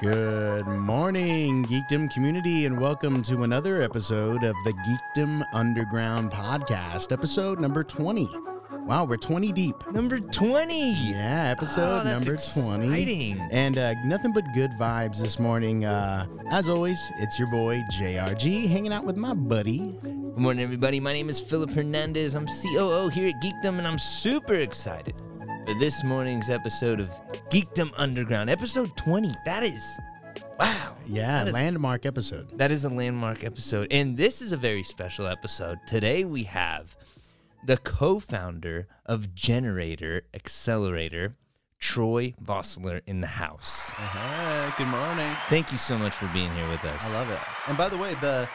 Good morning, Geekdom community, and welcome to another episode of the Geekdom Underground podcast, episode number 20. Wow, we're 20 deep. Number 20. Yeah, episode Oh, number 20. exciting. And uh, nothing but good vibes this morning. Uh, as always, it's your boy JRG hanging out with my buddy. Good morning, everybody. My name is Philip Hernandez. I'm COO here at Geekdom, and I'm super excited for this morning's episode of Geekdom Underground, episode 20. That is, wow. Yeah, That is- landmark episode. That is a landmark episode. And this is a very special episode. Today we have the co founder of Generator Accelerator, Troy Vosseller, in the house. Hey, good morning. Thank you so much for being here with us. I love it. And by the way, the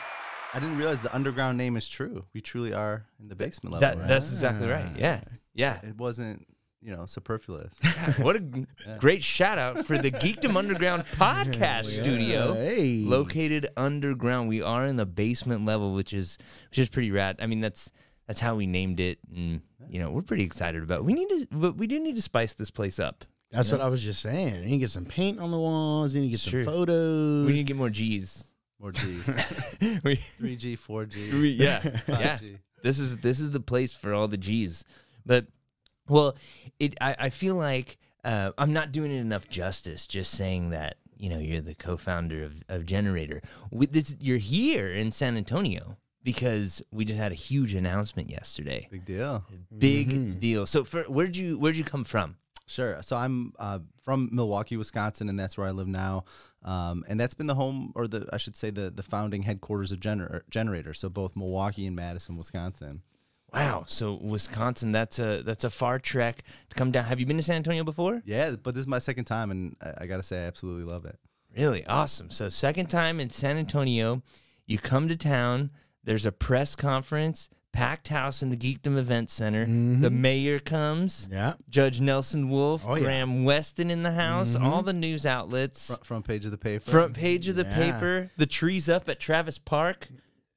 I didn't realize the underground name is true. We truly are in the basement level. that. right? That's exactly right. Yeah. Yeah. it wasn't, you know, superfluous. what a g- great shout out for the Geekdom Underground podcast studio. Hey. Located underground. We are in the basement level, which is which is pretty rad. I mean, that's that's how we named it. And you know, we're pretty excited about it. We need to but we do need to spice this place up. That's what I was just saying. You need to get some paint on the walls. You need to get Sure. some photos. We need to get more G's. More G's. We- 3G, 4G, yeah. yeah. 5G. This is this is the place for all the G's. But well, it I, I feel like uh, I'm not doing it enough justice just saying that you know you're the co-founder of, of Generator. With this, you're here in San Antonio because we just had a huge announcement yesterday. Big deal. Big deal. So for where'd you where'd you come from? Sure. So I'm uh, from Milwaukee, Wisconsin, and that's where I live now. Um, and that's been the home, or the I should say, the the founding headquarters of Gener- Generator. So both Milwaukee and Madison, Wisconsin. Wow. So Wisconsin, that's a that's a far trek to come down. Have you been to San Antonio before? Yeah, but this is my second time, and I, I gotta say, I absolutely love it. Really awesome. So second time in San Antonio, you come to town. There's a press conference, packed house in the Geekdom Event Center. Mm-hmm. The mayor comes. Yeah. Judge Nelson Wolff, Oh, yeah. Graham Weston in the house, mm-hmm. all the news outlets, Front, front page of the paper. front page of the Yeah. paper, the trees up at Travis Park.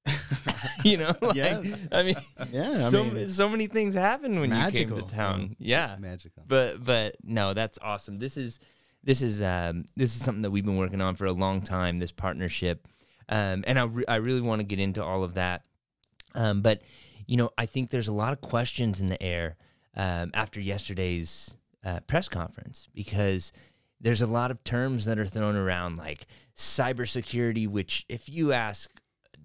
you know, like, Yeah. I mean, Yeah, I so, mean- so many things happen when you came to town. Yeah, Magical. but but no, that's awesome. This is this is um, this is something that we've been working on for a long time. This partnership, um, and I re- I really want to get into all of that. Um, but you know, I think there's a lot of questions in the air um, after yesterday's uh, press conference because there's a lot of terms that are thrown around like cybersecurity. Which, if you ask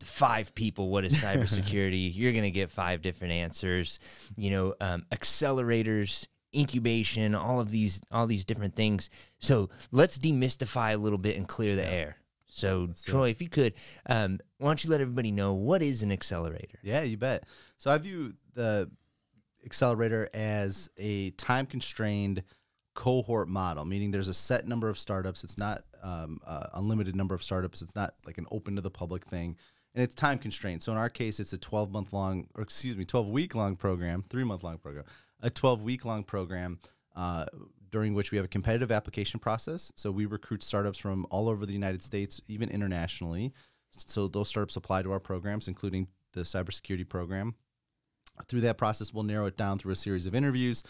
five people what is cybersecurity, you're gonna get five different answers. You know, um, accelerators, incubation, all of these, all these different things. So let's demystify a little bit and clear the air. So Troy, if you could, um, why don't you let everybody know what is an accelerator? Yeah, you bet. So I view the accelerator as a time constrained cohort model, meaning there's a set number of startups. It's not um, uh, unlimited number of startups. It's not like an open to the public thing, and it's time constrained. So in our case, it's a 12 month long, or excuse me, 12 week long program, three month long program, a 12 week long program. Uh, during which we have a competitive application process. So we recruit startups from all over the United States, even internationally. So those startups apply to our programs, including the cybersecurity program. Through that process, we'll narrow it down through a series of interviews,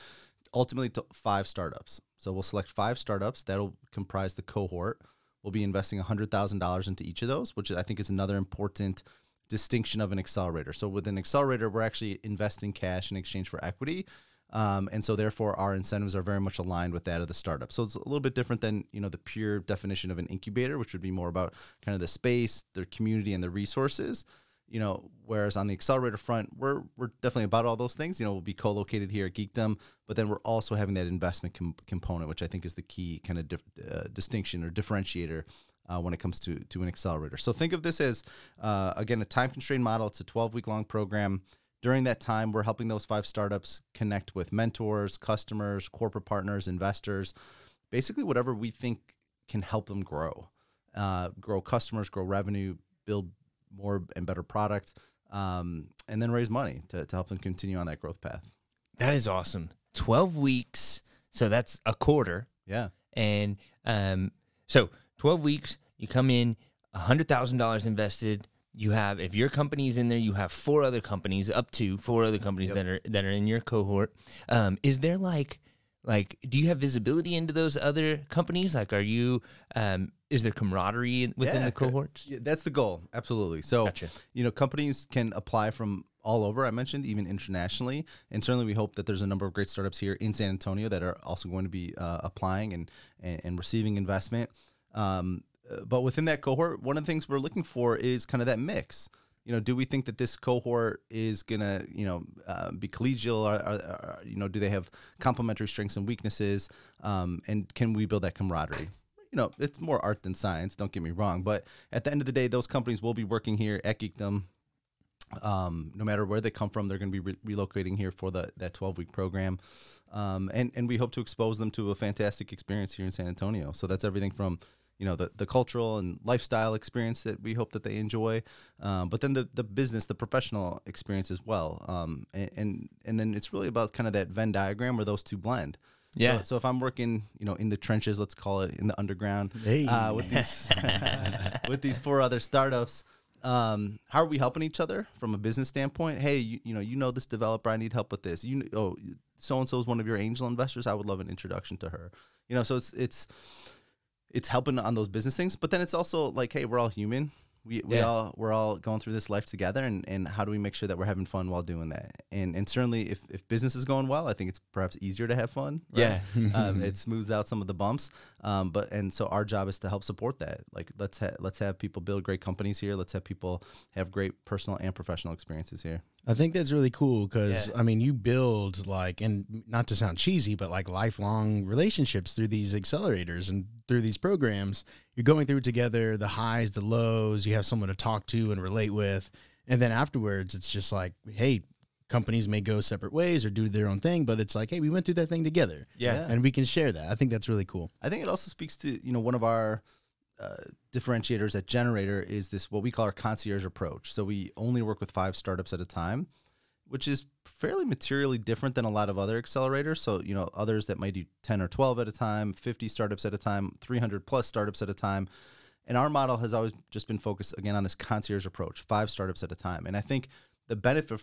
ultimately to five startups. So we'll select five startups that'll comprise the cohort. We'll be investing $100,000 into each of those, which I think is another important distinction of an accelerator. So with an accelerator, we're actually investing cash in exchange for equity. Um, and so therefore our incentives are very much aligned with that of the startup. So it's a little bit different than, you know, the pure definition of an incubator, which would be more about kind of the space, their community and the resources. You know, whereas on the accelerator front, we're we're definitely about all those things. You know, we'll be co-located here at Geekdom, but then we're also having that investment com- component, which I think is the key kind of uh, distinction or differentiator uh, when it comes to to an accelerator. So think of this as uh, again a time constrained model. It's a 12 week long program. During that time, we're helping those five startups connect with mentors, customers, corporate partners, investors, basically whatever we think can help them grow, uh, grow customers, grow revenue, build more and better product, um, and then raise money to, to help them continue on that growth path. That is awesome. Twelve weeks, so that's a quarter, Yeah. and um, so twelve weeks. You come in, hundred thousand dollars invested. You have if your company is in there, you have four other companies, up to four other companies that are that are in your cohort. Um, is there like like do you have visibility into those other companies like are you um, is there camaraderie within Yeah, the cohorts Yeah, that's the goal. Absolutely. So, Gotcha. you know, companies can apply from all over. I mentioned even internationally, and certainly we hope that there's a number of great startups here in San Antonio that are also going to be uh, applying and, and and receiving investment. Um, but within that cohort, one of the things we're looking for is kind of that mix. You know, do we think that this cohort is gonna, you know, uh, be collegial? Or, or, or, you know, do they have complementary strengths and weaknesses? Um, and can we build that camaraderie? you know, it's more art than science. Don't get me wrong, but at the end of the day, those companies will be working here at Geekdom. Um, no matter where they come from, they're going to be re- relocating here for the that 12 week program, um, and and we hope to expose them to a fantastic experience here in San Antonio. So that's everything from you know the, the cultural and lifestyle experience that we hope that they enjoy, um, but then the the business, the professional experience as well. Um, and, and and then it's really about kind of that Venn diagram where those two blend. Yeah. So, so if I'm working, you know, in the trenches, let's call it in the underground, Hey. uh, with these with these four other startups, um, how are we helping each other from a business standpoint? Hey, you, you know, you know this developer, I need help with this. You kn- oh, so and so is one of your angel investors. I would love an introduction to her. You know, so it's it's it's helping on those business things, but then it's also like, hey, we're all human. We, we Yeah. all we're all going through this life together, and, and how do we make sure that we're having fun while doing that? And and certainly, if, if business is going well, I think it's perhaps easier to have fun. right? um, it smooths out some of the bumps. Um, but and so our job is to help support that. Like let's ha- let's have people build great companies here. Let's have people have great personal and professional experiences here. I think that's really cool because Yeah. I mean, you build like, and not to sound cheesy, but like lifelong relationships through these accelerators and through these programs. You're going through together the highs, the lows. You have someone to talk to and relate with, and then afterwards, it's just like, hey, companies may go separate ways or do their own thing, but it's like, hey, we went through that thing together, Yeah. and we can share that. I think that's really cool. I think it also speaks to you know one of our uh, differentiators at Generator is this what we call our concierge approach. So we only work with five startups at a time, which is fairly materially different than a lot of other accelerators. So you know others that might do ten or twelve at a time, fifty startups at a time, three hundred plus startups at a time. And our model has always just been focused again on this concierge approach, five startups at a time. And I think the benefit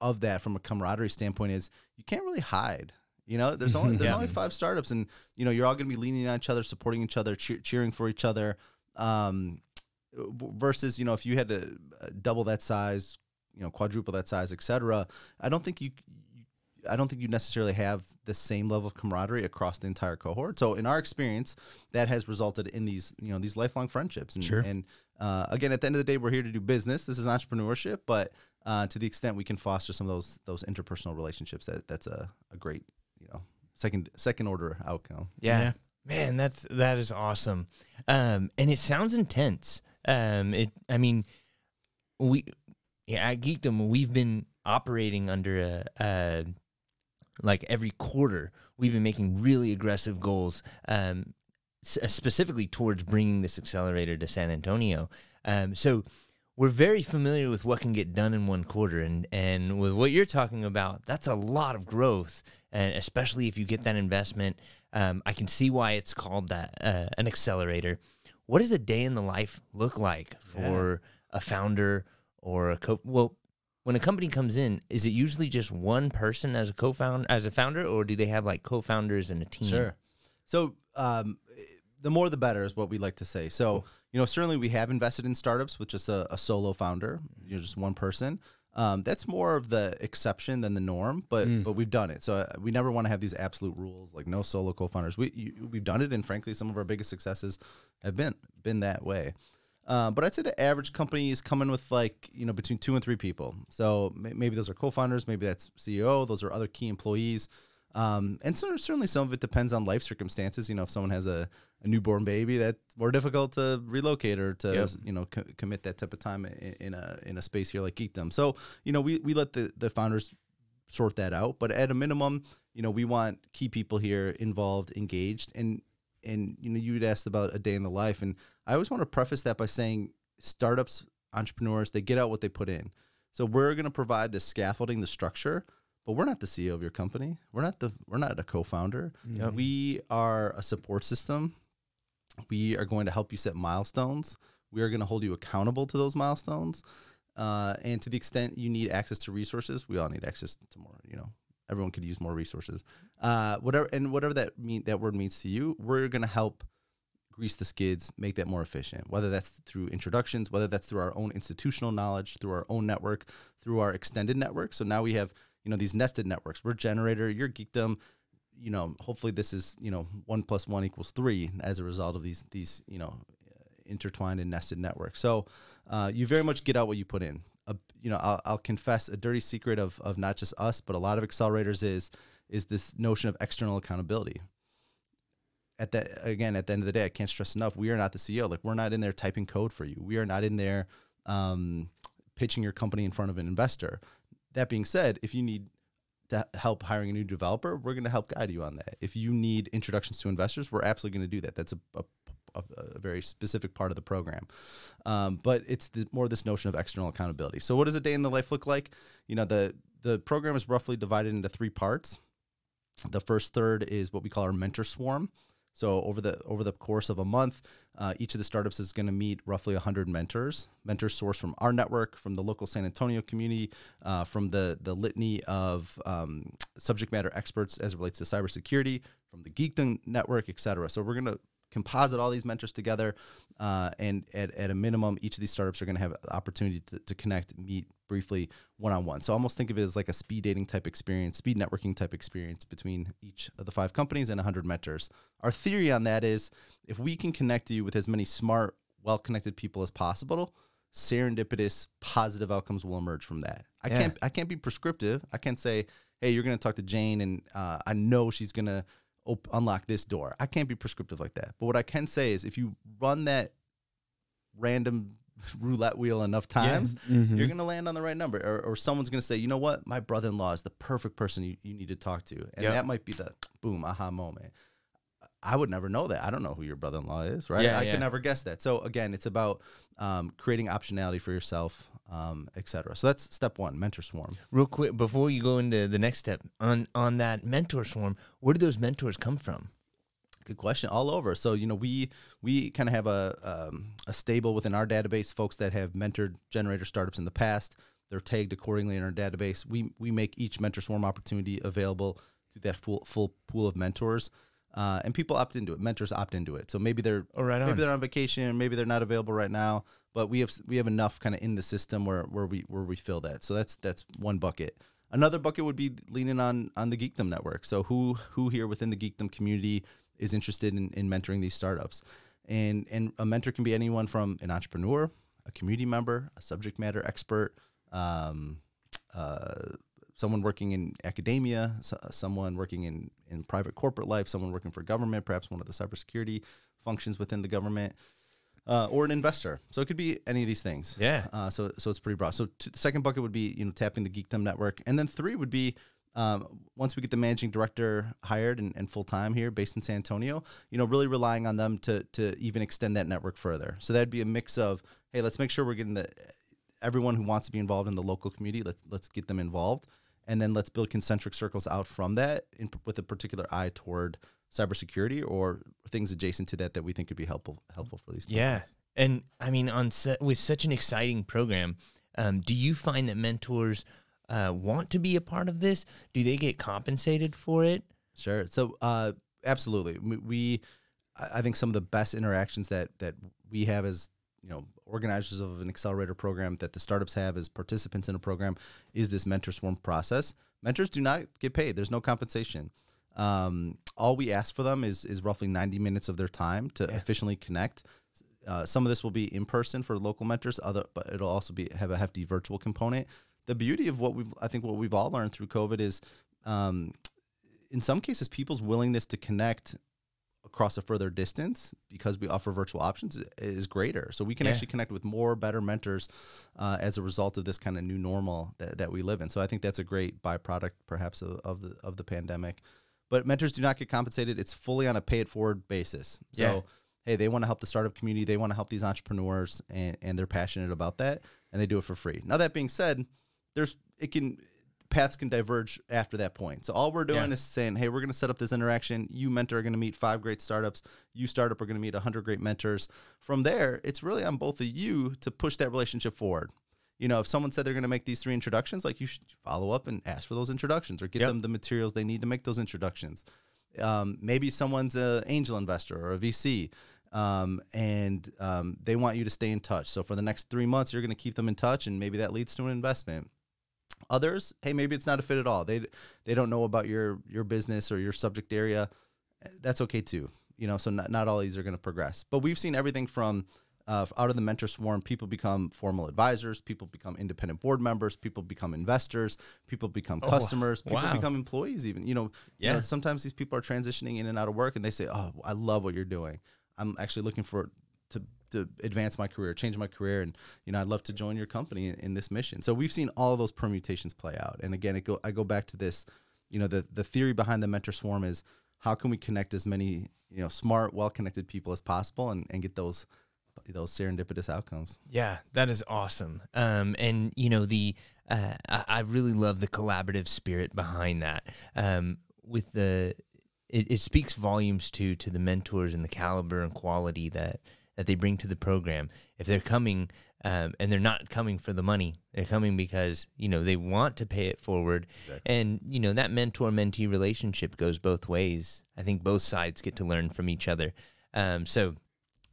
of that from a camaraderie standpoint is you can't really hide. You know, there's only there's Yeah. only five startups, and you know you're all going to be leaning on each other, supporting each other, cheer, cheering for each other. Um, versus you know if you had to uh, double that size, you know quadruple that size, etc. I don't think you. you- I don't think you necessarily have the same level of camaraderie across the entire cohort. So in our experience, that has resulted in these, you know, these lifelong friendships. And, Sure. and uh, again, at the end of the day, we're here to do business. This is entrepreneurship, but uh, to the extent we can foster some of those those interpersonal relationships, that that's a, a great, you know, second second order outcome. Yeah. Yeah. Man, that's that is awesome. Um, and it sounds intense. Um, it I mean, we yeah, at Geekdom, we've been operating under a, a like every quarter, we've been making really aggressive goals, um, s- specifically towards bringing this accelerator to San Antonio. Um, so we're very familiar with what can get done in one quarter, and and with what you're talking about, that's a lot of growth, and especially if you get that investment, um, I can see why it's called that uh, an accelerator. What does a day in the life look like for a founder or a co? Well, when a company comes in, is it usually just one person as a co-founder, as a founder, or do they have like co-founders and a team? Sure. So um, the more the better is what we like to say. So you know, certainly we have invested in startups with just a, a solo founder, you know, just one person. Um, that's more of the exception than the norm, but but we've done it. So uh, we never want to have these absolute rules like no solo co-founders. We you, we've done it, and frankly, some of our biggest successes have been been that way. Uh, but I'd say the average company is coming with like you know between two and three people. So may- maybe those are co-founders, maybe that's CEO, those are other key employees. Um, and so certainly some of it depends on life circumstances. You know, if someone has a, a newborn baby, that's more difficult to relocate or to Yep. you know co- commit that type of time in, in a in a space here like Geekdom. So you know, we we let the the founders sort that out. But at a minimum, you know, we want key people here involved, engaged, and and you know, you'd asked about a day in the life, and I always want to preface that by saying startups, entrepreneurs, they get out what they put in. So we're going to provide the scaffolding, the structure, but we're not the CEO of your company. We're not the we're not a co-founder. Yep. We are a support system. We are going to help you set milestones. We are going to hold you accountable to those milestones. Uh, and to the extent you need access to resources, we all need access to more, you know, everyone could use more resources. Uh, whatever and whatever that mean that word means to you, we're gonna help grease the skids, make that more efficient. Whether that's through introductions, whether that's through our own institutional knowledge, through our own network, through our extended network. So now we have you know these nested networks. We're generator, you're geekdom. You know, hopefully this is you know one plus one equals three as a result of these these you know intertwined and nested networks. So uh, you very much get out what you put in. A, you know, I'll, I'll confess a dirty secret of of not just us, but a lot of accelerators is is this notion of external accountability. At that again, at the end of the day, I can't stress enough. We are not the CEO. Like we're not in there typing code for you. We are not in there um, pitching your company in front of an investor. That being said, if you need to help hiring a new developer, we're going to help guide you on that. If you need introductions to investors, we're absolutely going to do that. That's a, a a, very specific part of the program. Um, but it's the, more this notion of external accountability. So, what does a day in the life look like? You know, the the program is roughly divided into three parts. The first third is what we call our mentor swarm. So over the over the course of a month, uh, each of the startups is going to meet roughly 100 mentors. Mentors sourced from our network, from the local San Antonio community, uh, from the the litany of um, subject matter experts as it relates to cybersecurity, from the Geekdom network, et cetera. So we're going to composite all these mentors together uh, and at, at a minimum each of these startups are going to have opportunity to, to connect meet briefly one-on-one so almost think of it as like a speed dating type experience speed networking type experience between each of the five companies and 100 mentors our theory on that is if we can connect you with as many smart well-connected people as possible serendipitous positive outcomes will emerge from that i Yeah. can't i can't be prescriptive i can't say hey you're going to talk to jane and uh, i know she's going to op- unlock this door. I can't be prescriptive like that. But what I can say is if you run that random roulette wheel enough times, Mhm. you're going to land on the right number. Or, or someone's going to say, you know what? My brother in law is the perfect person you, you need to talk to. And Yep. that might be the boom, aha moment. I would never know that. I don't know who your brother in law is, right? Yeah, I yeah. could never guess that. So again, it's about um, creating optionality for yourself, um, et cetera. So that's step one, mentor swarm. Real quick before you go into the next step on on that mentor swarm, where do those mentors come from? Good question. All over. So you know, we we kind of have a um, a stable within our database, folks that have mentored generator startups in the past. They're tagged accordingly in our database. We we make each mentor swarm opportunity available to that full full pool of mentors, uh, and people opt into it. Mentors opt into it. So maybe they're Oh, right on. maybe they're on vacation, maybe they're not available right now, but we have we have enough kind of in the system where where we where we fill that. So that's that's one bucket. Another bucket would be leaning on on the Geekdom network. So who who here within the Geekdom community is interested in, in mentoring these startups? And and a mentor can be anyone from an entrepreneur, a community member, a subject matter expert, um, uh, someone working in academia, so, someone working in, in private corporate life, someone working for government, perhaps one of the cybersecurity functions within the government, uh, or an investor. So it could be any of these things. Yeah. Uh, so so it's pretty broad. So t- the second bucket would be you know tapping the Geekdom network, and then three would be um, once we get the managing director hired and, and full time here, based in San Antonio, you know, really relying on them to to even extend that network further. So that'd be a mix of hey, let's make sure we're getting the everyone who wants to be involved in the local community. Let's let's get them involved, and then let's build concentric circles out from that, in, with a particular eye toward cybersecurity or things adjacent to that that we think could be helpful helpful for these. Yeah, and I mean, on set with such an exciting program, um, do you find that mentors uh, want to be a part of this? Do they get compensated for it? Sure. So, uh, absolutely, we, we, I I think some of the best interactions that that we have as you know organizers of an accelerator program that the startups have as participants in a program is this mentor swarm process. Mentors do not get paid. There's no compensation. Um, all we ask for them is is roughly 90 minutes of their time to efficiently connect. Uh, some of this will be in person for local mentors, other, but it'll also be have a hefty virtual component. The beauty of what we've, I think, what we've all learned through COVID is, um, in some cases, people's willingness to connect across a further distance because we offer virtual options is greater. So we can Yeah. actually connect with more better mentors uh, as a result of this kind of new normal that, that we live in. So I think that's a great byproduct, perhaps, of, of the of the pandemic. But mentors do not get compensated. It's fully on a pay it forward basis. So Yeah. hey, they want to help the startup community, they want to help these entrepreneurs, and, and they're passionate about that, and they do it for free. Now that being said, there's it can paths can diverge after that point. So all we're doing Yeah. is saying, hey, we're going to set up this interaction. You mentor are going to meet five great startups. You startup are going to meet 100 great mentors. From there, it's really on both of you to push that relationship forward. you know, if someone said they're going to make these three introductions, like you should follow up and ask for those introductions or get Yep. them the materials they need to make those introductions. Um, maybe someone's an angel investor or a VC, um, and um, they want you to stay in touch. So for the next three months, you're going to keep them in touch, and maybe that leads to an investment. Others, hey, maybe it's not a fit at all. They they don't know about your your business or your subject area. That's okay too. You know, so not, not all these are going to progress. But we've seen everything from uh, out of the mentor swarm, people become formal advisors, people become independent board members, people become investors, people become customers, people wow. become employees. Even you know, you know, Yeah. sometimes these people are transitioning in and out of work, and they say, "Oh, I love what you're doing. I'm actually looking for to to advance my career, change my career, and you know, I'd love to join your company in, in this mission." So we've seen all those permutations play out. And again, go I go back to this, you know, the the theory behind the mentor swarm is how can we connect as many you know smart, well connected people as possible, and and get those those serendipitous outcomes. Yeah, that is awesome. Um, and you know the uh, I, I really love the collaborative spirit behind that. Um, with the it, it speaks volumes to to the mentors and the caliber and quality that that they bring to the program. If they're coming um, and they're not coming for the money, they're coming because you know they want to pay it forward. And you know that mentor mentee relationship goes both ways. I think both sides get to learn from each other. Um, so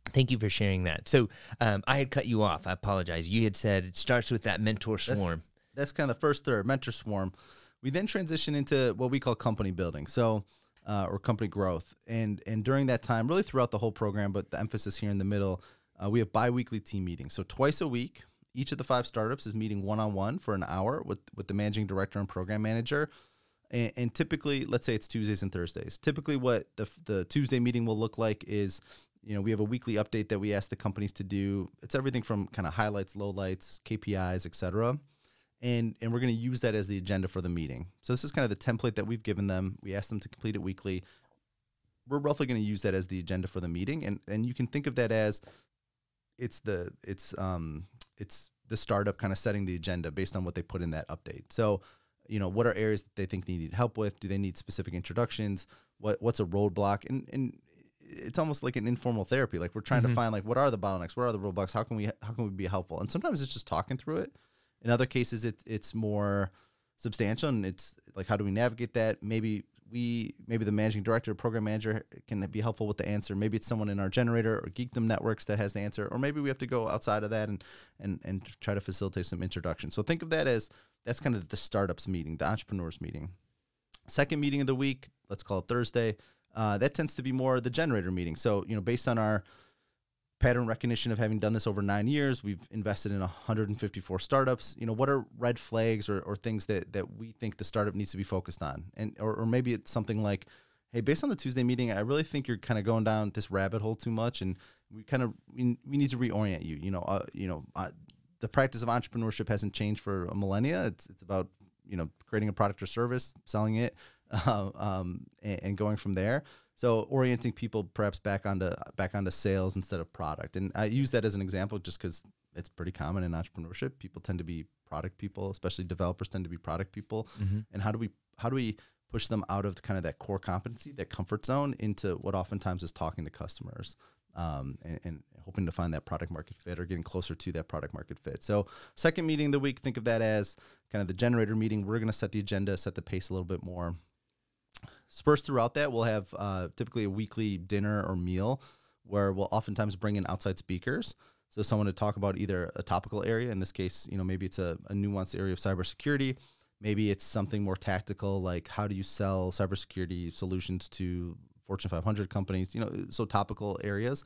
Thank you for sharing that. So um, I had cut you off. I apologize. You had said it starts with that mentor That's- swarm. That's kind of the first third, mentor swarm. We then transition into what we call company building, so uh, or company growth, and and during that time, really throughout the whole program, but the emphasis here in the middle, uh, we have biweekly team meetings. So twice a week, each of the five startups is meeting one on one for an hour with with the managing director and program manager. And, and typically, let's say it's Tuesdays and Thursdays. Typically, what the the Tuesday meeting will look like is you know, we have a weekly update that we ask the companies to do. It's everything from kind of highlights, lowlights, KPIs, et cetera. And, and we're going to use that as the agenda for the meeting. So this is kind of the template that we've given them. We ask them to complete it weekly. We're roughly going to use that as the agenda for the meeting, and and you can think of that as it's the it's um it's the startup kind of setting the agenda based on what they put in that update. So, you know, what are areas that they think they need help with? Do they need specific introductions? What what's a roadblock? And and it's almost like an informal therapy. Like we're trying to find like what are the bottlenecks? What are the roadblocks? How can we how can we be helpful? And sometimes it's just talking through it. In other cases, it, it's more substantial, and it's like how do we navigate that? Maybe we maybe the managing director, or program manager can be helpful with the answer. Maybe it's someone in our generator or Geekdom networks that has the answer, or maybe we have to go outside of that and and and try to facilitate some introduction. So think of that as that's kind of the startups meeting, the entrepreneurs meeting. Second meeting of the week, let's call it Thursday. Uh, that tends to be more the generator meeting. So you know, based on our pattern recognition of having done this over nine years, we've invested in 154 startups. You know, what are red flags or, or things that that we think the startup needs to be focused on, and or, or maybe it's something like, hey, based on the Tuesday meeting, I really think you're kind of going down this rabbit hole too much, and we kind of we, we need to reorient you. You know, uh, you know, uh, the practice of entrepreneurship hasn't changed for a millennia. It's it's about you know creating a product or service, selling it, uh, um, and, and going from there. So orienting people perhaps back onto back onto sales instead of product. And I use that as an example just because it's pretty common in entrepreneurship. People tend to be product people, especially developers tend to be product people. And how do we how do we push them out of the, kind of that core competency, that comfort zone, into what oftentimes is talking to customers um, and, and hoping to find that product market fit or getting closer to that product market fit. So second meeting of the week, think of that as kind of the generator meeting. We're going to set the agenda, set the pace a little bit more. Dispersed throughout that, we'll have uh, typically a weekly dinner or meal where we'll oftentimes bring in outside speakers. So someone to talk about either a topical area, in this case, you know, maybe it's a, a nuanced area of cybersecurity. Maybe it's something more tactical, like how do you sell cybersecurity solutions to Fortune 500 companies, you know, so topical areas.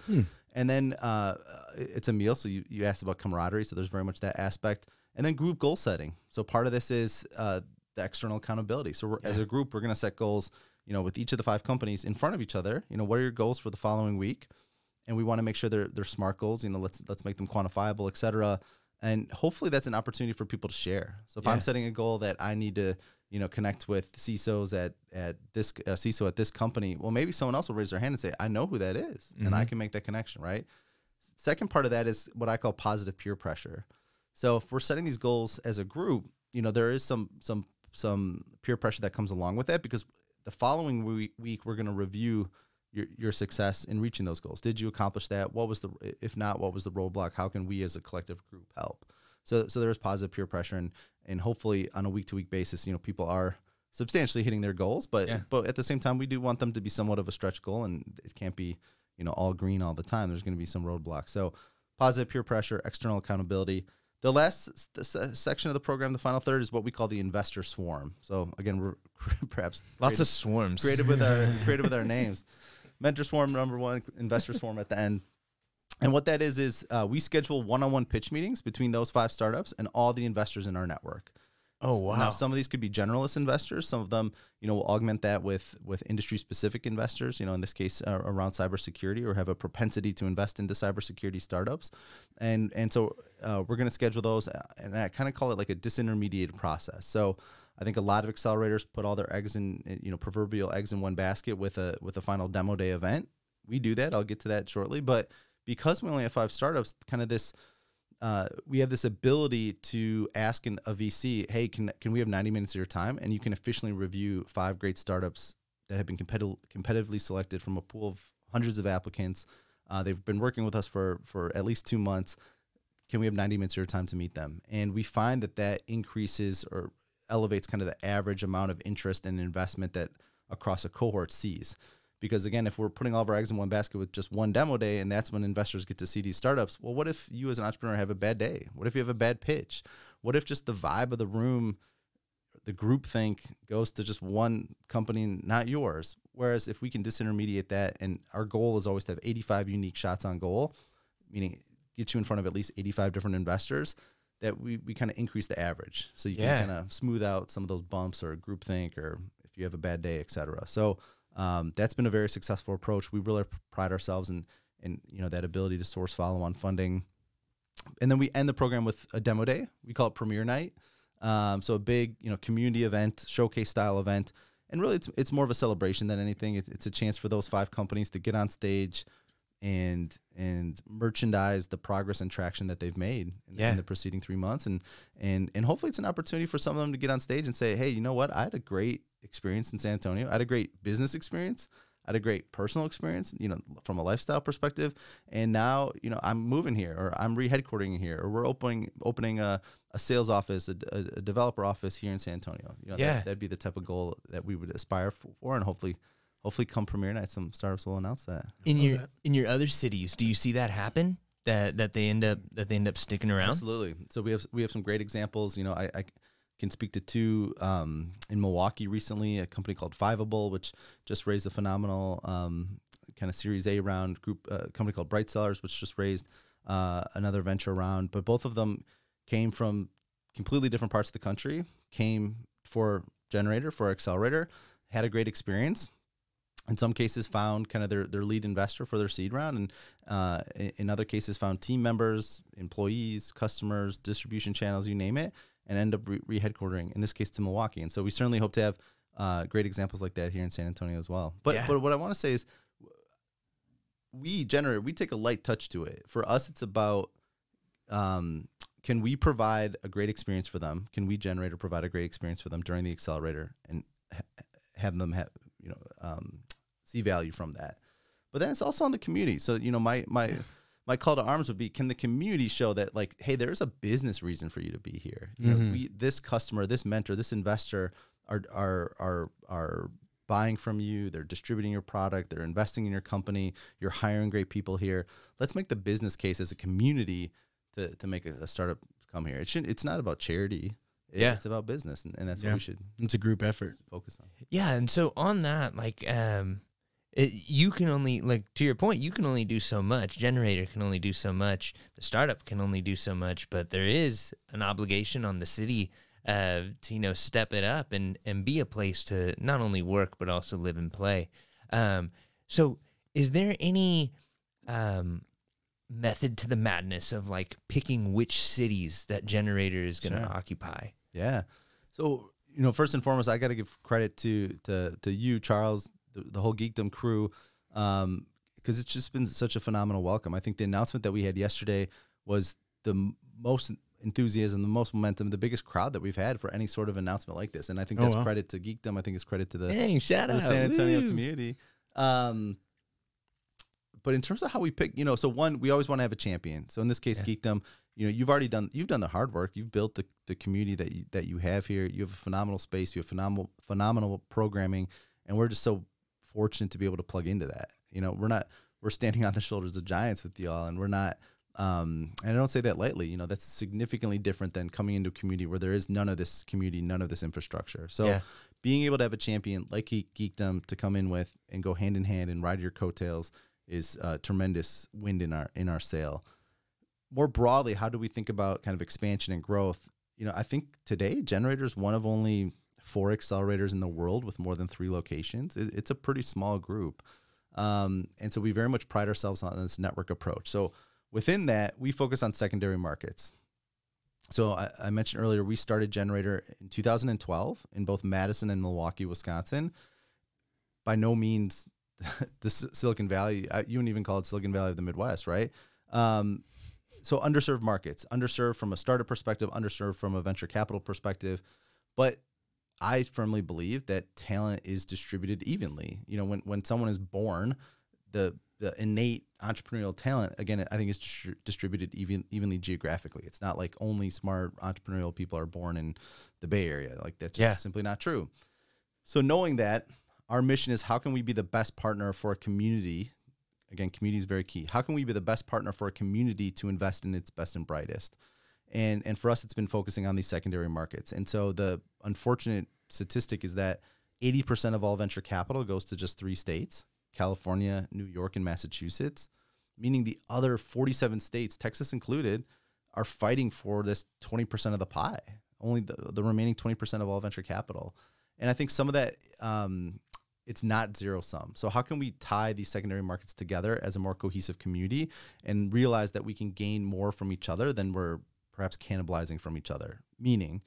And then uh, it's a meal. So you, you asked about camaraderie. So there's very much that aspect. And then group goal setting. So part of this is uh, the external accountability. So we're, as a group, we're going to set goals, you know, with each of the five companies in front of each other. You know, what are your goals for the following week? And we want to make sure they're, they're smart goals. You know, let's let's make them quantifiable, et cetera. And hopefully that's an opportunity for people to share. So if Yeah. I'm setting a goal that I need to, you know, connect with CISOs at at this uh, CISO at this company, well, maybe someone else will raise their hand and say, I know who that is, and I can make that connection, right? Second part of that is what I call positive peer pressure. So if we're setting these goals as a group, you know, there is some some some peer pressure that comes along with that because the following week, week we're going to review your your success in reaching those goals. Did you accomplish that? What was the if not, what was the roadblock? How can we as a collective group help? So so there is positive peer pressure, and and hopefully on a week to week basis, you know, people are substantially hitting their goals. But Yeah. but at the same time, we do want them to be somewhat of a stretch goal, and it can't be you know all green all the time. There's going to be some roadblocks. So positive peer pressure, external accountability. The last the se- section of the program, the final third, is what we call the investor swarm. So again, we're perhaps Lots of swarms. creative with our creative with our names. Mentor swarm number one, investor swarm at the end. And what that is is uh, we schedule one-on-one pitch meetings between those five startups and all the investors in our network. Oh wow. Now, some of these could be generalist investors. Some of them, you know, will augment that with with industry specific investors. You know, in this case, uh, around cybersecurity or have a propensity to invest into cybersecurity startups. And and so uh, we're going to schedule those, uh, and I kind of call it like a disintermediated process. So I think a lot of accelerators put all their eggs in, in, you know, proverbial eggs in one basket with a with a final demo day event. We do that. I'll get to that shortly. But because we only have five startups, kind of this uh, we have this ability to ask an, a VC, hey, can can we have 90 minutes of your time? And you can efficiently review five great startups that have been competi- competitively selected from a pool of hundreds of applicants. Uh, they've been working with us for for at least two months. Can we have 90 minutes of your time to meet them? And we find that that increases or elevates kind of the average amount of interest and investment that across a cohort sees because again if we're putting all of our eggs in one basket with just one demo day and that's when investors get to see these startups well what if you as an entrepreneur have a bad day? What if you have a bad pitch? What if just the vibe of the room the group think goes to just one company not yours? Whereas if we can disintermediate that and our goal is always to have 85 unique shots on goal meaning get you in front of at least 85 different investors that we, we kind of increase the average. So you Yeah. can kind of smooth out some of those bumps or groupthink or if you have a bad day et cetera. So um, that's been a very successful approach. We really pride ourselves in in you know that ability to source follow-on funding. And then we end the program with a demo day. We call it premiere night. Um, so a big you know community event showcase style event. And really it's, it's more of a celebration than anything. It's, it's a chance for those five companies to get on stage and and merchandise the progress and traction that they've made in, Yeah. in the preceding three months and and and hopefully it's an opportunity for some of them to get on stage and say hey you know what i had a great experience in san antonio i had a great business experience I had a great personal experience, you know, from a lifestyle perspective, and now you know I'm moving here, or I'm re-headquartering here, or we're opening opening a, a sales office, a, a, a developer office here in San Antonio. You know, Yeah. that, that'd be the type of goal that we would aspire for, and hopefully, hopefully, come premiere night, some startups will announce that. in your that. in your other cities, do you see that happen? That that they end up that they end up sticking around? Absolutely. So we have we have some great examples. You know, I, I can speak to two um, in Milwaukee recently. A company called Fiveable, which just raised a phenomenal um, kind of Series A round. Group uh, company called Bright Cellars, which just raised uh, another venture round. But both of them came from completely different parts of the country. Came for Generator for Accelerator, had a great experience. In some cases, found kind of their, their lead investor for their seed round, and uh, in, other cases, found team members, employees, customers, distribution channels, you name it, and end up re- re-headquartering. In this case, to Milwaukee. And so we certainly hope to have uh, great examples like that here in San Antonio as well. But Yeah. but what I want to say is, we generate we take a light touch to it. For us, it's about um, can we provide a great experience for them? Can we generate or provide a great experience for them during the accelerator and ha- have them have you know um, see value from that? But then it's also on the community. So you know my my my call to arms would be: Can the community show that like, hey, there's a business reason for you to be here? You know, Mhm. we this customer, this mentor, this investor are are are are buying from you they're distributing your product they're investing in your company you're hiring great people here let's make the business case as a community to, to make a, a startup come here it should it's not about charity It- Yeah. it's about business and, and that's Yeah. what we should It's a group effort. focus on Yeah, and so on that, like, um, it, you can only like to your point, you can only do so much. Generator can only do so much. The startup can only do so much. But there is an obligation on the city uh, to you know step it up and and be a place to not only work but also live and play. Um, so, is there any um, method to the madness of like picking which cities that generator is going to Sure. occupy? Yeah. So you know, first and foremost, I got to give credit to to to you, Charles, the, the whole Geekdom crew, um, because it's just been such a phenomenal welcome. I think the announcement that we had yesterday was the most enthusiasm, the most momentum, the biggest crowd that we've had for any sort of announcement like this. And I think Oh, that's wow. credit to Geekdom. I think it's credit to the Dang, shout the out San Antonio Woo. community. Um, but in terms of how we pick, you know, so one, we always want to have a champion. So in this case, Yeah. Geekdom, you know you've already done you've done the hard work. You've built the the community that you, that you have here. You have a phenomenal space. You have phenomenal phenomenal programming, and we're just so fortunate to be able to plug into that. You know, we're not we're standing on the shoulders of giants with y'all, and we're not. Um, and I don't say that lightly. You know, that's significantly different than coming into a community where there is none of this community, none of this infrastructure. So, Yeah. being able to have a champion like Geekdom to come in with and go hand in hand and ride your coattails is a tremendous wind in our in our sail. More broadly, how do we think about kind of expansion and growth? You know, I think today Generator is one of only four accelerators in the world with more than three locations. It, it's a pretty small group, um, and so we very much pride ourselves on this network approach. So within that, we focus on secondary markets. So I, I mentioned earlier we started Generator in 2012 in both Madison and Milwaukee, Wisconsin. By no means the Silicon Valley. You wouldn't even call it Silicon Valley of the Midwest, right? Um, so underserved markets, underserved from a startup perspective, underserved from a venture capital perspective. But I firmly believe that talent is distributed evenly. You know, when when someone is born, the the innate entrepreneurial talent again, I think is distri- distributed even evenly geographically. It's not like only smart entrepreneurial people are born in the Bay Area. Like that's just Yeah. simply not true. So knowing that, our mission is how can we be the best partner for a community? Again, community is very key. How can we be the best partner for a community to invest in its best and brightest? And and for us, it's been focusing on these secondary markets. And so the unfortunate statistic is that 80% of all venture capital goes to just three states: California, New York, and Massachusetts. Meaning the other 47 states, Texas included, are fighting for this 20% of the pie. Only the, the remaining 20% of all venture capital. And I think some of that um, it's not zero sum. So how can we tie these secondary markets together as a more cohesive community and realize that we can gain more from each other than we're perhaps cannibalizing from each other? Meaning,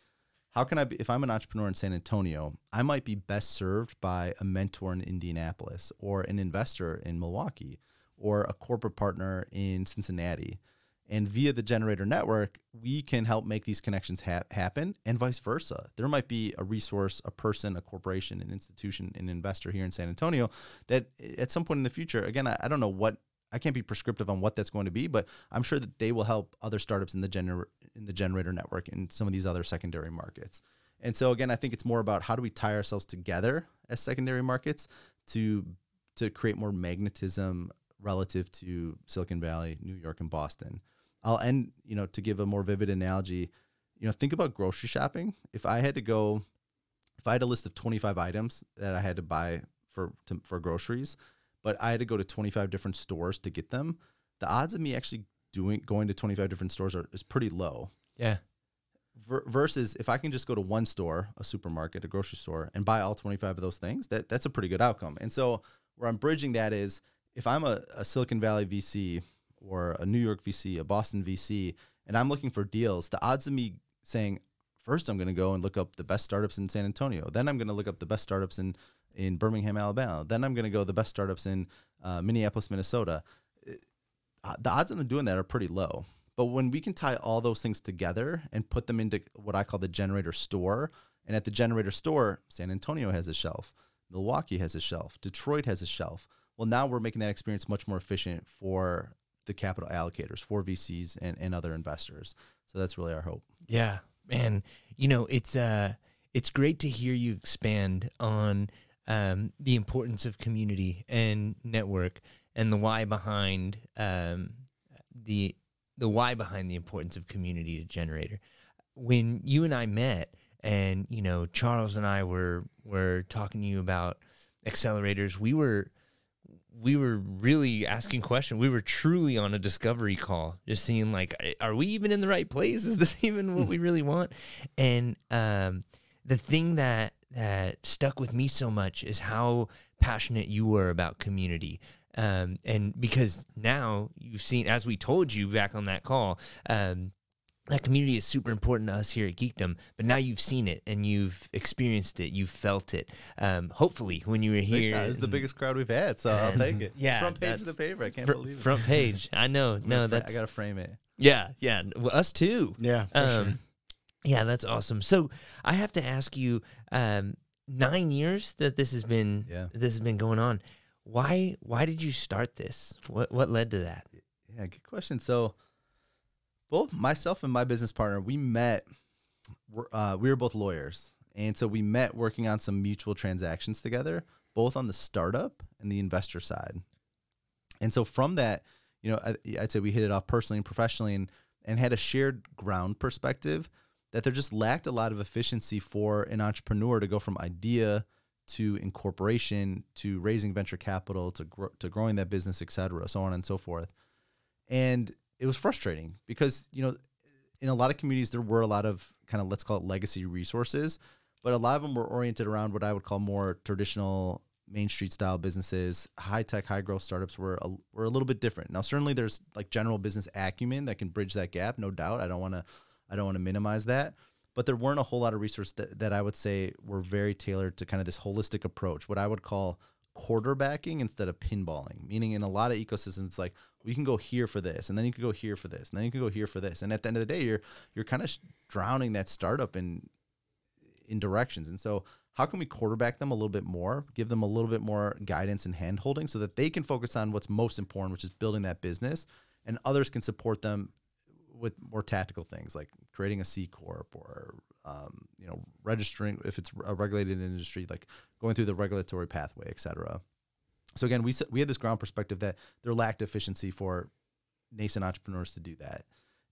how can I be if I'm an entrepreneur in San Antonio, I might be best served by a mentor in Indianapolis or an investor in Milwaukee or a corporate partner in Cincinnati. And via the generator network, we can help make these connections ha- happen and vice versa. There might be a resource, a person, a corporation, an institution, an investor here in San Antonio that at some point in the future, again, I, I don't know what, I can't be prescriptive on what that's going to be, but I'm sure that they will help other startups in the, gener- in the generator network and some of these other secondary markets. And so again, I think it's more about how do we tie ourselves together as secondary markets to to create more magnetism relative to Silicon Valley, New York, and Boston. I'll end, you know, to give a more vivid analogy, you know, think about grocery shopping. If I had to go, if I had a list of 25 items that I had to buy for to, for groceries, but I had to go to 25 different stores to get them, the odds of me actually doing going to 25 different stores are is pretty low. Yeah. Ver- versus if I can just go to one store, a supermarket, a grocery store, and buy all 25 of those things, that that's a pretty good outcome. And so where I'm bridging that is if I'm a, a Silicon Valley VC or a New York VC, a Boston VC, and I'm looking for deals, the odds of me saying, first I'm going to go and look up the best startups in San Antonio, then I'm going to look up the best startups in, in Birmingham, Alabama, then I'm going to go the best startups in uh, Minneapolis, Minnesota. Uh, the odds of them doing that are pretty low. But when we can tie all those things together and put them into what I call the generator store, and at the generator store, San Antonio has a shelf, Milwaukee has a shelf, Detroit has a shelf. Well, now we're making that experience much more efficient for the capital allocators, for VCs and, and other investors. So that's really our hope. Yeah, man. You know, it's uh, it's great to hear you expand on um, the importance of community and network and the why behind um, the the why behind the importance of community to generator. When you and I met, and you know, Charles and I were were talking to you about accelerators, we were we were really asking questions. We were truly on a discovery call, just seeing like, are we even in the right place? Is this even what we really want? And um, the thing that that stuck with me so much is how passionate you were about community. Um, and because now you've seen, as we told you back on that call, um, that community is super important to us here at Geekdom, but now you've seen it and you've experienced it, you've felt it. Um, hopefully, when you were here, time. This the biggest crowd we've had, so I'll take it. Yeah, front page of the paper. I can't fr- believe it. front page. I know. No, gonna that's I gotta frame it. yeah, yeah. Well, us too. Yeah. For Um, sure. Yeah, that's awesome. So I have to ask you, um, nine years that this has been Yeah. this has been going on. Why why did you start this? What what led to that? Yeah, good question. So both myself and my business partner, we met. we're, Uh, we were both lawyers, and so we met working on some mutual transactions together, both on the startup and the investor side. And so from that, you know, I, I'd say we hit it off personally and professionally, and and had a shared ground perspective that there just lacked a lot of efficiency for an entrepreneur to go from idea to incorporation to raising venture capital to to growing that business, et cetera, so on and so forth. And it was frustrating because you know, in a lot of communities there were a lot of kind of let's call it legacy resources, but a lot of them were oriented around what I would call more traditional main street style businesses. High tech, high growth startups were a, were a little bit different. Now, certainly there's like general business acumen that can bridge that gap, no doubt. I don't want to I don't want to minimize that but there weren't a whole lot of resources that, that I would say were very tailored to kind of this holistic approach, what I would call quarterbacking instead of pinballing. Meaning, in a lot of ecosystems, it's like we can go here for this, and then you can go here for this, and then you can go here for this, and at the end of the day, you're you're kind of drowning that startup in in directions. And so, how can we quarterback them a little bit more, give them a little bit more guidance and handholding, so that they can focus on what's most important, which is building that business, and others can support them with more tactical things like creating a C corp or um, you know registering if it's a regulated industry, like going through the regulatory pathway, et cetera. So again, we we had this ground perspective that there lacked efficiency for nascent entrepreneurs to do that.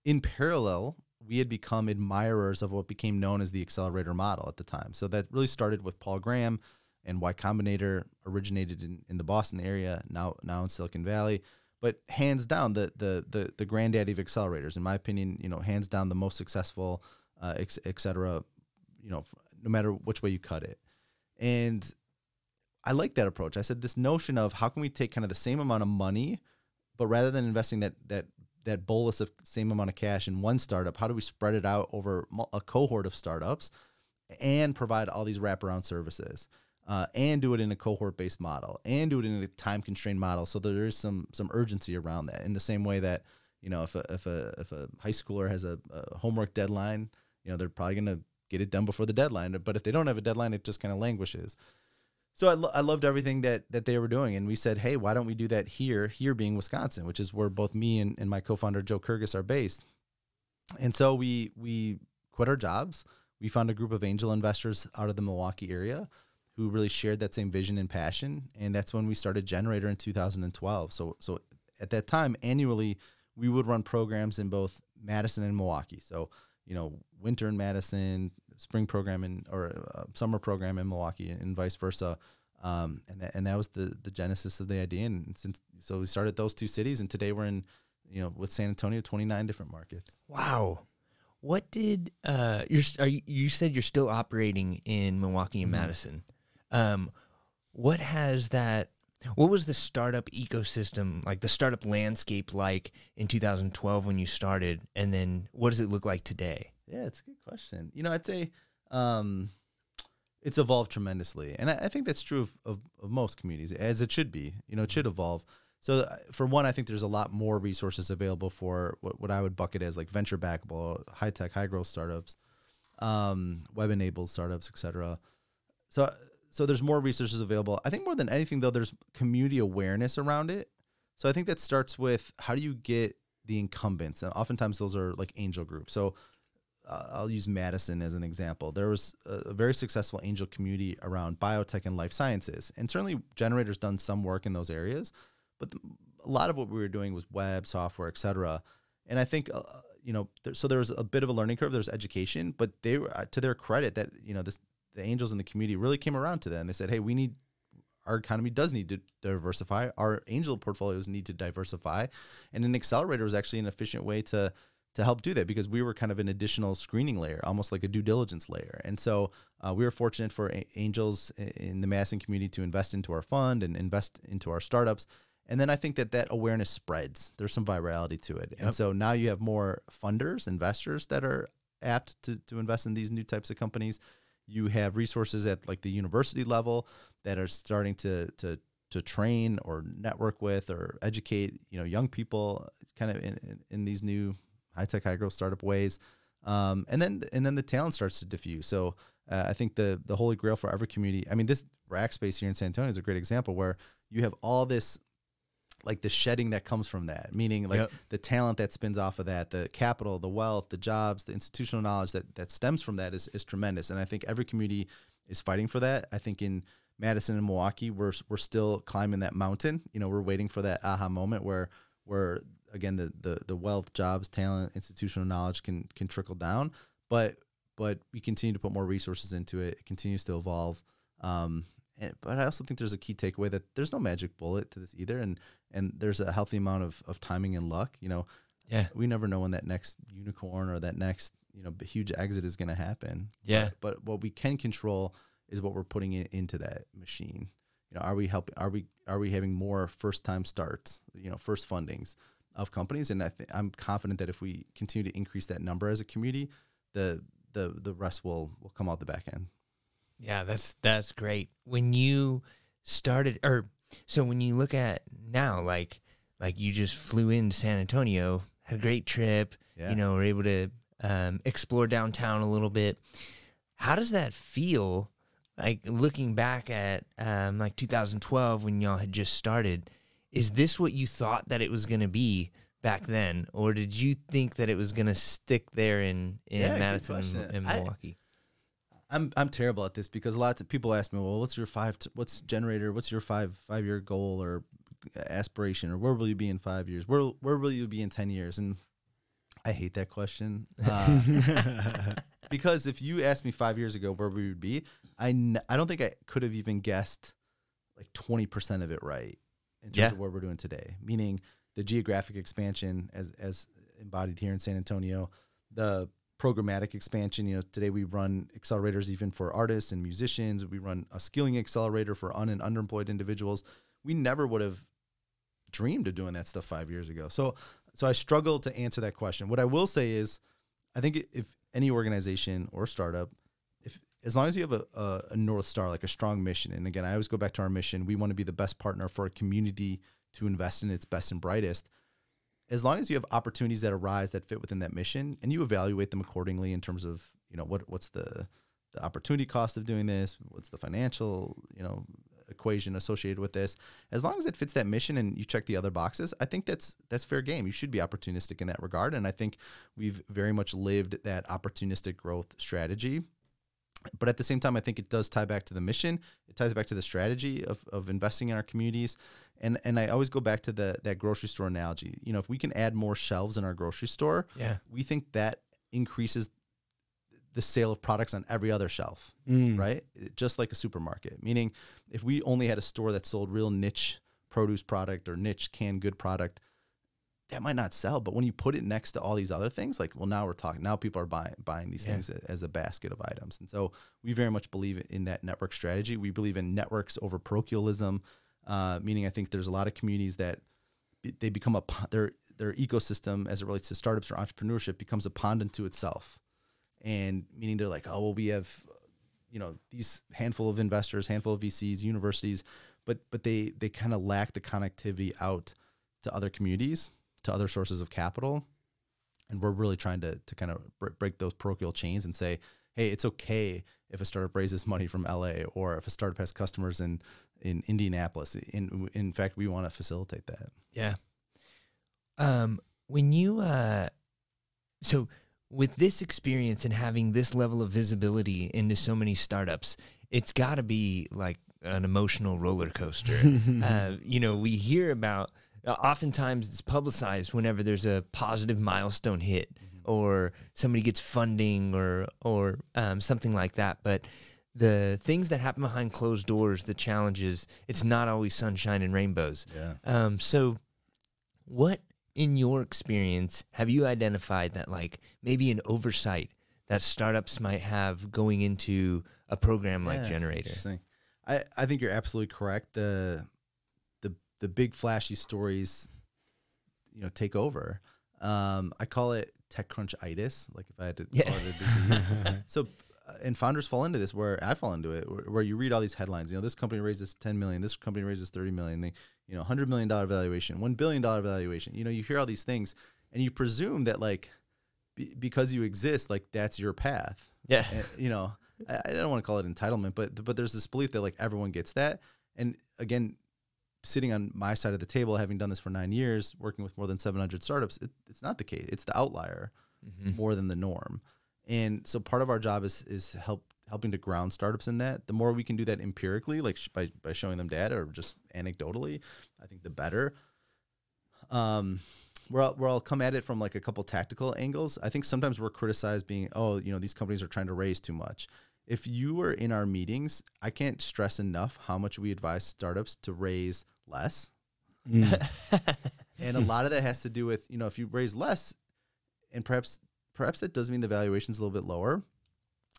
In parallel, we had become admirers of what became known as the accelerator model at the time. So that really started with Paul Graham and Y Combinator originated in, in the Boston area, now now in Silicon Valley but hands down the the the the granddaddy of accelerators in my opinion you know hands down the most successful uh, et, et cetera you know no matter which way you cut it. And i like that approach. I said this notion of how can we take kind of the same amount of money but rather than investing that that that bolus of same amount of cash in one startup how do we spread it out over a cohort of startups and provide all these wraparound services uh, and do it in a cohort based model and do it in a time constrained model. So there is some some urgency around that in the same way that you know if a if a if a high schooler has a, a homework deadline you know they're probably going to get it done before the deadline. But if they don't have a deadline it just kind of languishes. So I, lo- I loved everything that that they were doing. And we said hey why don't we do that here here being wisconsin which is where both me and, and my co-founder joe Kirgues are based. And so we we quit our jobs. We found a group of angel investors out of the milwaukee area who really shared that same vision and passion. And that's when we started Gener8tor in 2012. So, so at that time, annually, we would run programs in both Madison and Milwaukee. So, you know, winter in Madison, spring program in, or uh, summer program in Milwaukee, and vice versa. Um, and that, and that was the the genesis of the idea. And since so we started those two cities, and today we're in, you know, with San Antonio, 29 different markets. Wow. What did uh you're are you, you said you're still operating in Milwaukee and mm-hmm. Madison? Um, what has that? What was the startup ecosystem like? The startup landscape like in 2012 when you started, and then what does it look like today? Yeah, it's a good question. You know, I'd say um, it's evolved tremendously, and I, I think that's true of, of, of, most communities, as it should be. You know, it should evolve. So, uh, for one, I think there's a lot more resources available for what, what I would bucket as like venture backable, high tech, high growth startups, um, web enabled startups, etc. So, so there's more resources available. I think more than anything though, there's community awareness around it. So I think that starts with how do you get the incumbents, and oftentimes those are like angel groups. So uh, I'll use Madison as an example. There was a, very successful angel community around biotech and life sciences, and certainly Gener8tor's done some work in those areas, but the, a lot of what we were doing was web, software, etc. And I think uh, you know, so there was a bit of a learning curve. There's education, but they were uh, to their credit that you know this the angels in the community really came around to that and they said, hey, we need our economy does need to diversify. Our angel portfolios need to diversify, and an accelerator was actually an efficient way to to help do that because we were kind of an additional screening layer, almost like a due diligence layer. And so uh, we were fortunate for a- angels in the Madison community to invest into our fund and invest into our startups. And then I think that that awareness spreads. There's some virality to it. Yep. And so now you have more funders, investors that are apt to, to invest in these new types of companies you have resources at like the university level that are starting to to to train or network with or educate you know young people kind of in, in, in these new high tech high growth startup ways. Um, and then and then the talent starts to diffuse. So uh, I think the the holy grail for every community I mean this Rackspace here in San Antonio is a great example where you have all this like the shedding that comes from that, meaning like Yep. the talent that spins off of that, the capital, the wealth, the jobs, the institutional knowledge that that stems from that is is tremendous. And I think every community is fighting for that. I think in Madison and Milwaukee, we're we're still climbing that mountain. You know, we're waiting for that aha moment where where again the the the wealth, jobs, talent, institutional knowledge can can trickle down. But but we continue to put more resources into it. It continues to evolve. Um, and, but I also think there's a key takeaway that there's no magic bullet to this either, and and there's a healthy amount of, of timing and luck. You know, Yeah. we never know when that next unicorn or that next you know huge exit is going to happen. Yeah. But, but what we can control is what we're putting in, into that machine. You know, are we helping? Are we are we having more first time starts? You know, first fundings of companies, and I think I'm confident that if we continue to increase that number as a community, the the the rest will will come out the back end. Yeah, that's that's great. When you started or so when you look at now like like you just flew into San Antonio, had a great trip, Yeah. you know, were able to um, explore downtown a little bit. How does that feel like looking back at um, like 2012 when y'all had just started? Is this what you thought that it was going to be back then, or did you think that it was going to stick there in in Yeah, Madison and, Milwaukee? I'm I'm terrible at this because a lot of people ask me, well, what's your five, t- what's gener8tor, what's your five five year goal or aspiration, or where will you be in five years? Where where will you be in ten years? And I hate that question uh, because if you asked me five years ago where we would be, I n- I don't think I could have even guessed like twenty percent of it right in terms Yeah. of what we're doing today. Meaning the geographic expansion as as embodied here in San Antonio, the programmatic expansion. You know, today we run accelerators even for artists and musicians. We run a skilling accelerator for un and underemployed individuals. We never would have dreamed of doing that stuff five years ago. So, so I struggle to answer that question. What I will say is, I think if any organization or startup, if as long as you have a, a, a north star, like a strong mission, and again, I always go back to our mission. We want to be the best partner for a community to invest in its best and brightest as long as you have opportunities that arise that fit within that mission and you evaluate them accordingly in terms of you know what what's the the opportunity cost of doing this what's the financial you know equation associated with this as long as it fits that mission and you check the other boxes i think that's that's fair game you should be opportunistic in that regard and i think we've very much lived that opportunistic growth strategy but at the same time, I think it does tie back to the mission. It ties back to the strategy of, of investing in our communities. And and I always go back to the that grocery store analogy. You know, if we can add more shelves in our grocery store, Yeah. we think that increases the sale of products on every other shelf, Mm. right? Just like a supermarket. Meaning, if we only had a store that sold real niche produce product or niche canned good product, that might not sell. But when you put it next to all these other things, like, well, now we're talking. Now people are buying buying these Yeah. things as a basket of items, and so we very much believe in that network strategy. We believe in networks over parochialism, uh, meaning I think there's a lot of communities that they become a their their ecosystem as it relates to startups or entrepreneurship becomes a pond unto itself, and meaning they're like, oh well, we have, you know, these handful of investors, handful of VCs, universities, but but they they kind of lack the connectivity out to other communities, to other sources of capital, and we're really trying to to kind of br- break those parochial chains and say, hey, it's okay if a startup raises money from LA or if a startup has customers in in Indianapolis. In in fact, we want to facilitate that. Yeah. Um, when you uh, so with this experience and having this level of visibility into so many startups, it's got to be like an emotional roller coaster. uh, you know, we hear about. Uh, oftentimes, it's publicized whenever there's a positive milestone hit, or somebody gets funding, or or um, something like that. But the things that happen behind closed doors, the challenges, it's not always sunshine and rainbows. Yeah. Um, so, what in your experience have you identified that like maybe an oversight that startups might have going into a program like Yeah, Gener8tor? I, I think you're absolutely correct. The the the big flashy stories, you know, take over. Um, I call it TechCrunch itis. Like if I had to Yeah. call it a disease. so, uh, and founders fall into this where I fall into it, where, where you read all these headlines. You know, this company raises 10 million, this company raises 30 million, they, you know, hundred million dollar valuation, one billion dollar valuation. You know, you hear all these things, and you presume that like be, because you exist, like that's your path Yeah. and, you know, I, I don't want to call it entitlement, but but there's this belief that like everyone gets that, and again, sitting on my side of the table, having done this for nine years, working with more than 700 startups, it, it's not the case. It's the outlier Mm-hmm. more than the norm. And so part of our job is is help helping to ground startups in that. The more we can do that empirically, like sh- by by showing them data or just anecdotally, I think the better. Um, where I'll, where I'll come at it from like a couple tactical angles. I think sometimes we're criticized being, oh, you know, these companies are trying to raise too much. If you were in our meetings, I can't stress enough how much we advise startups to raise less. Mm. And a lot of that has to do with, you know, if you raise less and perhaps perhaps that does mean the valuation's a little bit lower.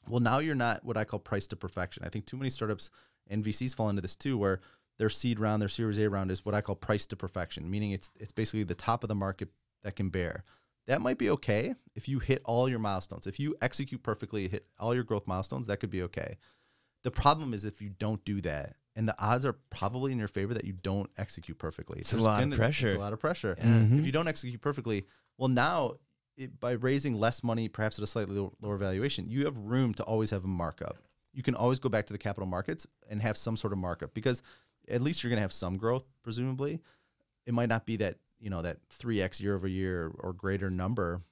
Well, now you're not what I call price to perfection. I think too many startups and VCs fall into this too, where their seed round, their Series A round is what I call price to perfection, meaning it's it's basically the top of the market that can bear. That might be okay if you hit all your milestones. If you execute perfectly, hit all your growth milestones, that could be okay. The problem is if you don't do that, and the odds are probably in your favor that you don't execute perfectly. It's a lot of pressure. It's a lot of pressure. Yeah. Mhm. If you don't execute perfectly, well, now it, by raising less money, perhaps at a slightly lower valuation, you have room to always have a markup. You can always go back to the capital markets and have some sort of markup because at least you're going to have some growth, presumably. It might not be that you know that three x year over year or greater number,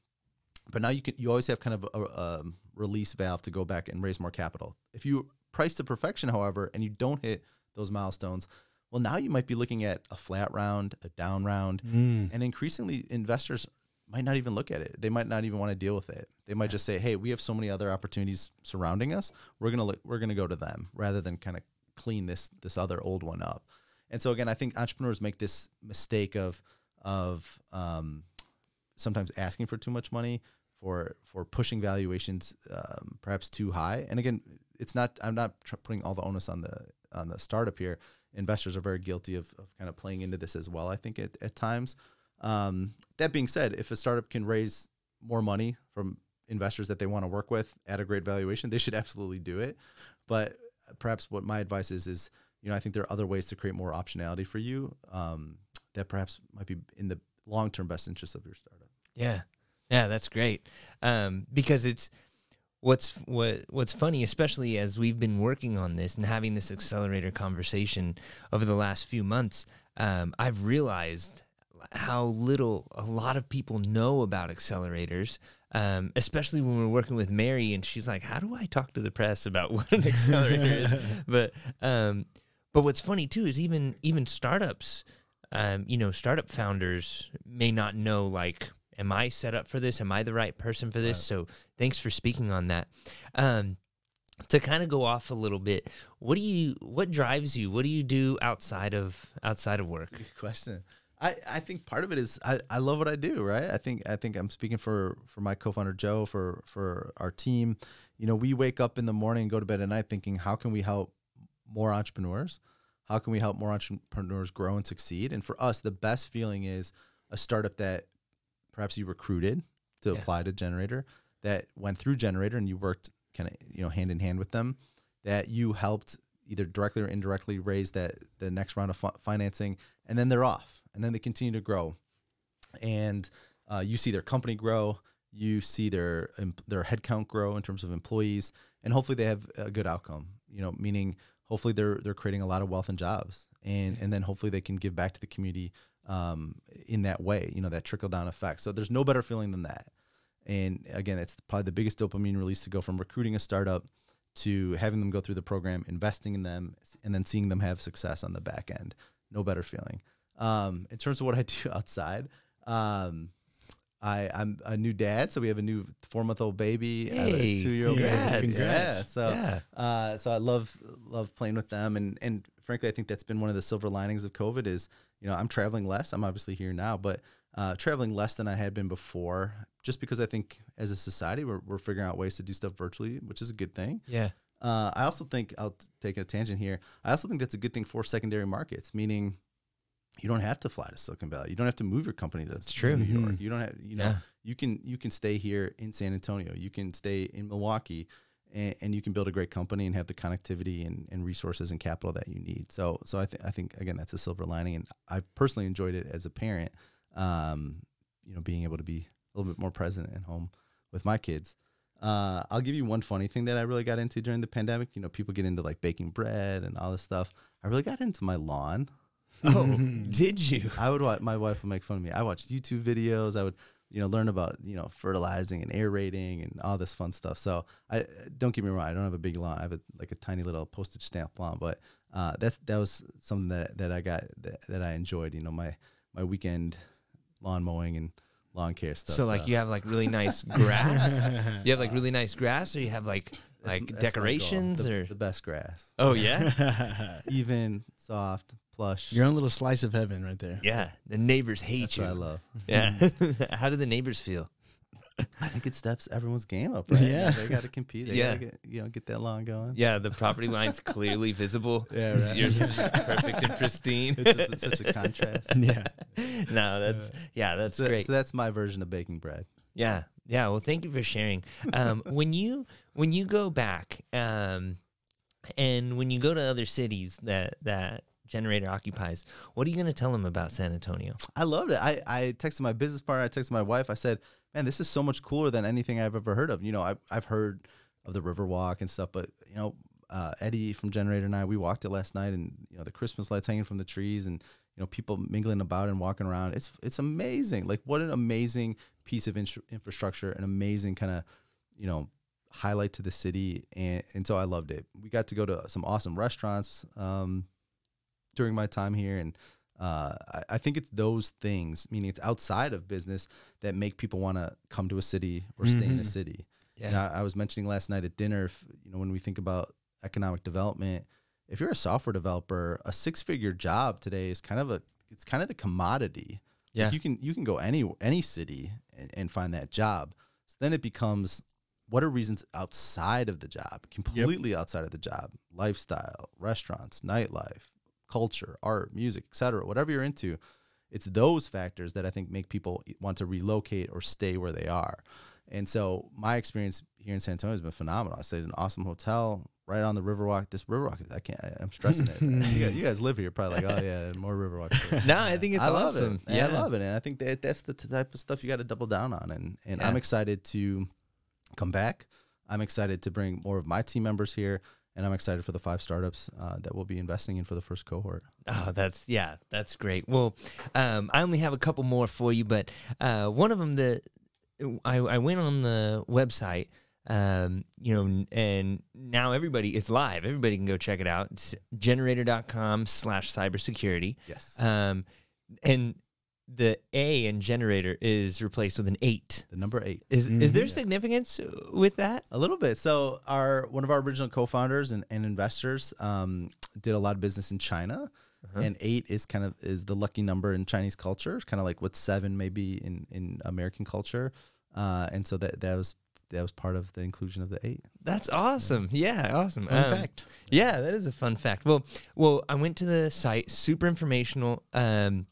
but now you can you always have kind of a, a release valve to go back and raise more capital. If you price to perfection, however, and you don't hit those milestones, well, now you might be looking at a flat round, a down round, Mm. and increasingly investors might not even look at it. They might not even want to deal with it. They might just say, "Hey, we have so many other opportunities surrounding us. We're gonna look, we're gonna go to them rather than kind of clean this this other old one up." And so again, I think entrepreneurs make this mistake of of um, sometimes asking for too much money for for pushing valuations um, perhaps too high. And again, it's not. I'm not tr- putting all the onus on the on the startup here. Investors are very guilty of, of kind of playing into this as well. I think at, at times. Um, that being said, if a startup can raise more money from investors that they want to work with at a great valuation, they should absolutely do it. But perhaps what my advice is is you know I think there are other ways to create more optionality for you um, that perhaps might be in the long term best interest of your startup. Yeah, yeah, that's great. Um, because it's what's what what's funny, especially as we've been working on this and having this accelerator conversation over the last few months. Um, I've realized how little a lot of people know about accelerators, um, especially when we're working with Mary and she's like, "How do I talk to the press about what an accelerator is?" But um, but what's funny too is even even startups, um, you know, startup founders may not know like, "Am I set up for this? Am I the right person for this?" So thanks for speaking on that. Um, to kind of go off a little bit, what do you what drives you? What do you do outside of outside of work? Good question. I, I think part of it is I, I love what I do, right? I think I think I'm speaking for for my co-founder Joe, for for our team. You know, we wake up in the morning go to bed at night thinking, how can we help more entrepreneurs? How can we help more entrepreneurs grow and succeed? And for us, the best feeling is a startup that perhaps you recruited to Yeah. apply to Gener8tor, that went through Gener8tor and you worked kind of you know hand in hand with them, that you helped either directly or indirectly raise that the next round of fi- financing, and then they're off, and then they continue to grow, and uh, you see their company grow, you see their their headcount grow in terms of employees, and hopefully they have a good outcome. You know, meaning hopefully they're they're creating a lot of wealth and jobs, and and then hopefully they can give back to the community um, in that way. You know, that trickle down effect. So there's no better feeling than that. And again, it's probably the biggest dopamine release to go from recruiting a startup to having them go through the program, investing in them, and then seeing them have success on the back end. No better feeling. Um, in terms of what I do outside, um, I, I'm a new dad, so we have a new four month old baby, I have a two year old baby. Yeah, so Yeah. uh, so I love love playing with them, and and frankly, I think that's been one of the silver linings of COVID is you know I'm traveling less. I'm obviously here now, but uh, traveling less than I had been before, just because I think as a society we're we're figuring out ways to do stuff virtually, which is a good thing. Yeah. Uh, I also think I'll take a tangent here. I also think that's a good thing for secondary markets, meaning you don't have to fly to Silicon Valley. You don't have to move your company to, to true. New York. Mhm. You don't have you know Yeah. you can you can stay here in San Antonio. You can stay in Milwaukee, and, and you can build a great company and have the connectivity and, and resources and capital that you need. So so I think I think again that's a silver lining, and I've personally enjoyed it as a parent. Um, you know, being able to be a little bit more present at home with my kids. Uh, I'll give you one funny thing that I really got into during the pandemic. You know, people get into like baking bread and all this stuff. I really got into my lawn. Oh, did you? I would watch. My wife would make fun of me. I watched YouTube videos. I would, you know, learn about you know fertilizing and aerating and all this fun stuff. So I don't get me wrong. I don't have a big lawn. I have a, like a tiny little postage stamp lawn, but uh, that's that was something that that I got that, that I enjoyed. You know, my my weekend lawn mowing and lawn care stuff. So like you have like really nice grass. you have like really nice grass, or you have like That's- like that's my decorations, The- or the best grass, oh yeah, even soft, plush. Your own little slice of heaven right there. yeah. The neighbors hate That's you. what I love. Yeah. How do the neighbors feel? I think it steps everyone's game up, right? Yeah. they got to compete. They Yeah. gotta get, you know, get that lawn going. Yeah, the property line's clearly visible. Yeah, right. Yours is perfect and pristine. It's just such a contrast. Yeah. no, that's yeah, that's So, great. so that's my version of baking bread. Yeah, yeah. Well, thank you for sharing. Um, when you when you go back, um, and when you go to other cities that that gener8tor occupies, what are you going to tell them about San Antonio? I loved it. I, I texted my business partner. I texted my wife. I said, "Man, this is so much cooler than anything I've ever heard of." You know, I've I've heard of the Riverwalk and stuff, but you know, uh, Eddie from Gener8tor and I, we walked it last night, and you know, the Christmas lights hanging from the trees, and you know, people mingling about and walking around. It's it's amazing. Like, what an amazing piece of infra- infrastructure, an amazing kind of, you know, highlight to the city, and and so I loved it. We got to go to some awesome restaurants um, during my time here, and uh, I, I think it's those things, meaning it's outside of business, that make people want to come to a city or stay in a Mhm. city. And I, I was mentioning last night at dinner, if, you know, when we think about economic development, if you're a software developer, a six-figure job today is kind of a, it's kind of the commodity. Like, Yeah. you can you can go any any city and, and find that job. So then it becomes what are reasons outside of the job, completely outside of the job, lifestyle, restaurants, nightlife, culture, art, music, etc. Whatever you're into, it's those factors that I think make people want to relocate or stay where they are. And so my experience here in San Antonio has been phenomenal. I stayed in an awesome hotel right on the Riverwalk. This Riverwalk, I can't. I, I'm stressing it. you, guys, you guys live here, probably like, oh yeah, more Riverwalk. no, I think it's I love awesome. it. Yeah, I love it, and I think that that's the type of stuff you got to double down on. And and I'm excited to come back. I'm excited to bring more of my team members here, and I'm excited for the five startups uh, that we'll be investing in for the first cohort. Oh, that's yeah, that's great. Well, um, I only have a couple more for you, but uh, one of them that I, I went on the website, um, you know, and now everybody it's live. Everybody can go check it out. It's gener8tor.com slash cybersecurity. Yes, Um, and the A in generator is replaced with an eight. the number eight. Is is there significance with that? A little bit. So our one of our original co-founders and, and investors um, did a lot of business in China, Uh-huh. and eight is kind of is the lucky number in Chinese culture, kind of like what seven may be in in American culture, uh, and so that that was that was part of the inclusion of the eight. That's awesome. Yeah, awesome. Fun Um, fact. Yeah, that is a fun fact. Well, well, I went to the site, super informational. Um,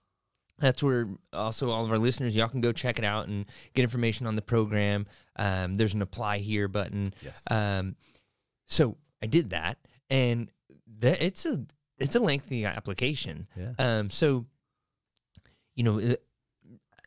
that's where also all of our listeners, y'all can go check it out and get information on the program. Um, there's an apply here button. Yes. Um, so I did that, and that it's a it's a lengthy application. yeah. Um, so, you know, it,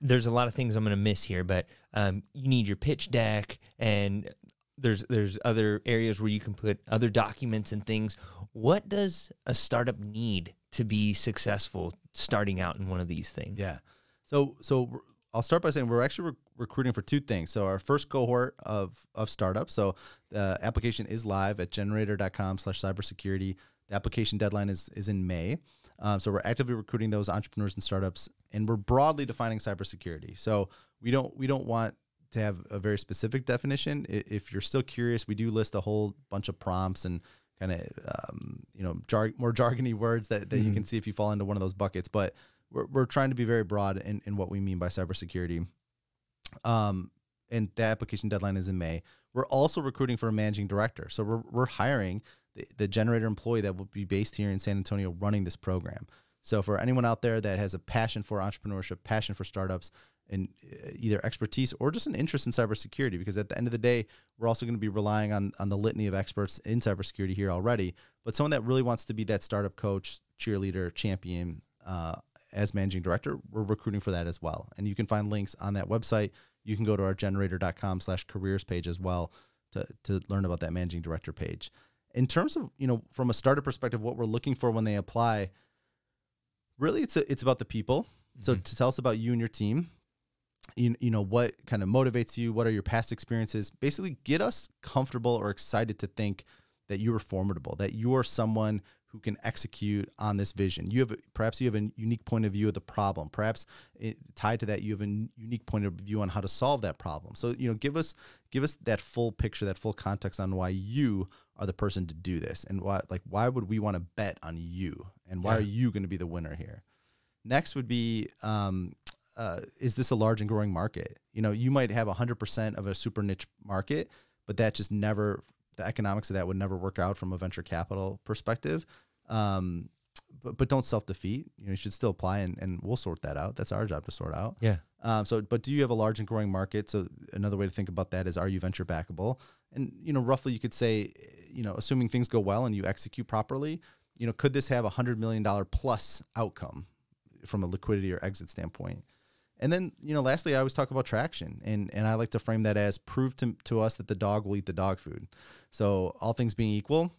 there's a lot of things I'm going to miss here, but um, you need your pitch deck, and there's there's other areas where you can put other documents and things. What does a startup need to be successful starting out in one of these things? Yeah. So so I'll start by saying we're actually rec- recruiting for two things. So our first cohort of of startups. So the application is live at gener8tor.com/cybersecurity. The application deadline is is in May. Um, so we're actively recruiting those entrepreneurs and startups, and we're broadly defining cybersecurity. So we don't we don't want to have a very specific definition. If you're still curious, we do list a whole bunch of prompts and kind of um, you know jar- more jargony words that, that you can see if you fall into one of those buckets. But we're, we're trying to be very broad in, in what we mean by cybersecurity. Um, and the application deadline is in May. We're also recruiting for a managing director. So we're, we're hiring the, the gener8tor employee that will be based here in San Antonio running this program. So for anyone out there that has a passion for entrepreneurship, passion for startups, and uh, either expertise or just an interest in cybersecurity, because at the end of the day, we're also going to be relying on on the litany of experts in cybersecurity here already. But someone that really wants to be that startup coach, cheerleader, champion, uh, as managing director, we're recruiting for that as well. And you can find links on that website. You can go to our gener8tor.com slash careers page as well to, to learn about that managing director page. In terms of, you know, from a startup perspective, what we're looking for when they apply, really it's a, it's about the people. So Mhm. to tell us about you and your team, you, you know what kind of motivates you, what are your past experiences? Basically, get us comfortable or excited to think that you are formidable, that you are someone who can execute on this vision. You have perhaps you have a unique point of view of the problem. Perhaps it, tied to that, you have a unique point of view on how to solve that problem. So you know, give us give us that full picture, that full context on why you are the person to do this, and why like why would we want to bet on you, and why Yeah. are you going to be the winner here? Next would be, um, uh, is this a large and growing market? You know, you might have 100% of a super niche market, but that just never, the economics of that would never work out from a venture capital perspective. Um, but, but don't self defeat. You know, you should still apply and, and we'll sort that out. That's our job to sort out. Yeah. Um, so, but do you have a large and growing market? So, another way to think about that is, are you venture backable? And you know, roughly, you could say, you know, assuming things go well and you execute properly, you know, could this have a hundred million dollar plus outcome from a liquidity or exit standpoint? And then, you know, lastly, I always talk about traction, and and I like to frame that as prove to to us that the dog will eat the dog food. So, all things being equal,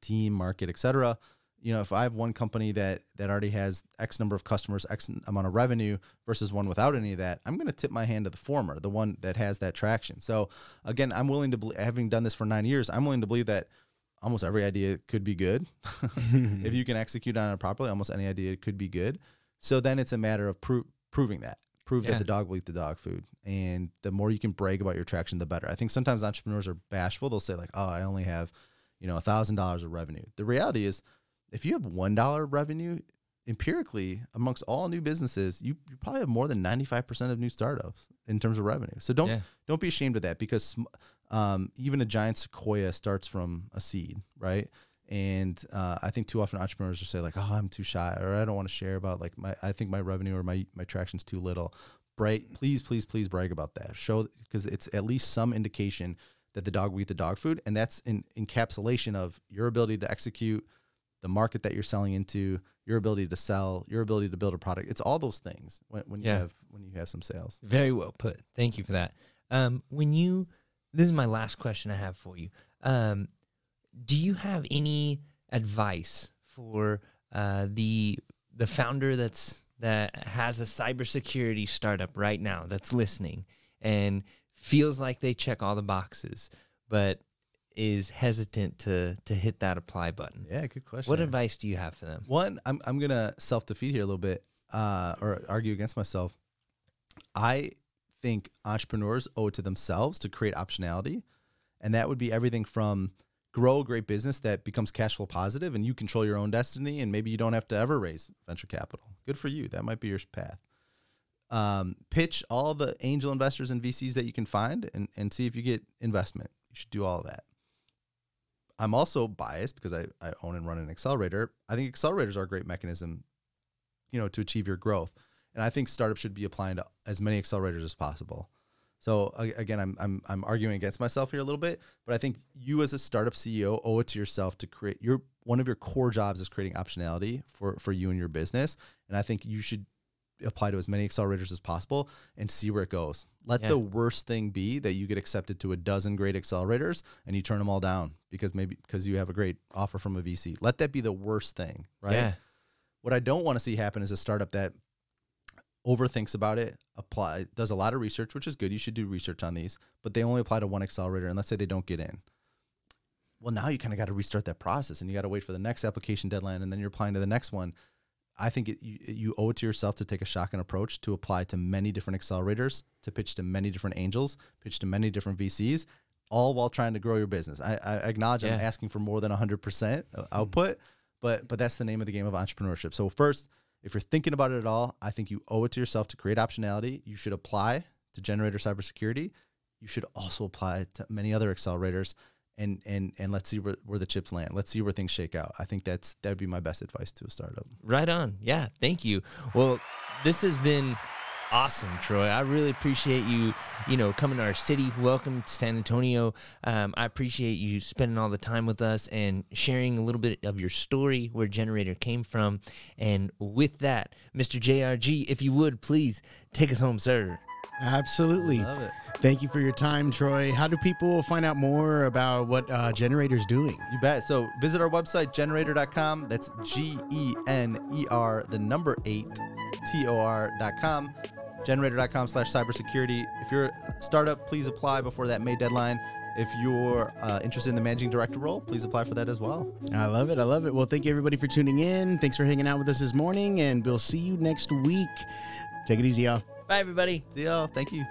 team, market, etc. You know, if I have one company that that already has X number of customers, X amount of revenue versus one without any of that, I'm going to tip my hand to the former, the one that has that traction. So again, I'm willing to, bel- having done this for nine years, I'm willing to believe that almost every idea could be good if you can execute on it properly. Almost any idea could be good. So then it's a matter of pro- proving that. Prove Yeah. that the dog will eat the dog food, and the more you can brag about your traction, the better. I think sometimes entrepreneurs are bashful. They'll say like, "Oh, I only have, you know, a thousand dollars of revenue." The reality is, if you have one dollar revenue, empirically amongst all new businesses, you, you probably have more than ninety five percent of new startups in terms of revenue. So don't Yeah. don't be ashamed of that because um, even a giant sequoia starts from a seed, right? And uh, I think too often entrepreneurs will say like, "Oh, I'm too shy," or "I don't want to share about like my I think my revenue or my my traction's too little." Brag, please, please, please brag about that. Show because it's at least some indication that the dog will eat the dog food, and that's an encapsulation of your ability to execute, the market that you're selling into, your ability to sell, your ability to build a product. It's all those things when, when you Yeah. have when you have some sales. Very well put. Thank you for that. Um, when you, this is my last question I have for you. Um, do you have any advice for uh, the the founder that's that has a cybersecurity startup right now that's listening and feels like they check all the boxes, but is hesitant to to hit that apply button? Yeah, good question. What advice do you have for them? One, I'm I'm gonna self defeat here a little bit, uh, or argue against myself. I think entrepreneurs owe it to themselves to create optionality, and that would be everything from grow a great business that becomes cash flow positive, and you control your own destiny, and maybe you don't have to ever raise venture capital. Good for you. That might be your path. Um, pitch all the angel investors and VCs that you can find, and and see if you get investment. You should do all that. I'm also biased because I, I own and run an accelerator. I think accelerators are a great mechanism, you know, to achieve your growth. And I think startups should be applying to as many accelerators as possible. So again, I'm, I'm, I'm arguing against myself here a little bit, but I think you as a startup CEO owe it to yourself to create your one of your core jobs is creating optionality for, for you and your business. And I think you should apply to as many accelerators as possible and see where it goes. Let Yeah. the worst thing be that you get accepted to a dozen great accelerators and you turn them all down because maybe because you have a great offer from a VC. Let that be the worst thing, right? Yeah. What I don't want to see happen is a startup that overthinks about it, apply does a lot of research, which is good. You should do research on these, but they only apply to one accelerator and let's say they don't get in. Well, now you kind of got to restart that process and you got to wait for the next application deadline and then you're applying to the next one. I think it, you, you owe it to yourself to take a shotgun approach to apply to many different accelerators, to pitch to many different angels, pitch to many different VCs, all while trying to grow your business. I, I acknowledge I'm asking for more than 100% uh, mm-hmm. output, but but that's the name of the game of entrepreneurship. So first, if you're thinking about it at all, I think you owe it to yourself to create optionality. You should apply to Gener8tor Cybersecurity. You should also apply to many other accelerators and and and let's see where, where the chips land. Let's see where things shake out. I think that's that would be my best advice to a startup. Right on. Yeah. Thank you. Well, this has been awesome, Troy. I really appreciate you, you know, coming to our city. Welcome to San Antonio. Um, I appreciate you spending all the time with us and sharing a little bit of your story, where Gener8tor came from. And with that, Mr. JRG, if you would please take us home, sir. Absolutely. Love it. Thank you for your time, Troy. How do people find out more about what uh, Gener8tor's doing? You bet. So visit our website, gener8tor.com. That's G E N E R, the number eight, T O R.com. Gener8tor.com slash cybersecurity. If you're a startup, please apply before that May deadline. If you're uh, interested in the managing director role, please apply for that as well. I love it. I love it. Well, thank you everybody for tuning in. Thanks for hanging out with us this morning, and we'll see you next week. Take it easy, y'all. Bye, everybody. See y'all. Thank you.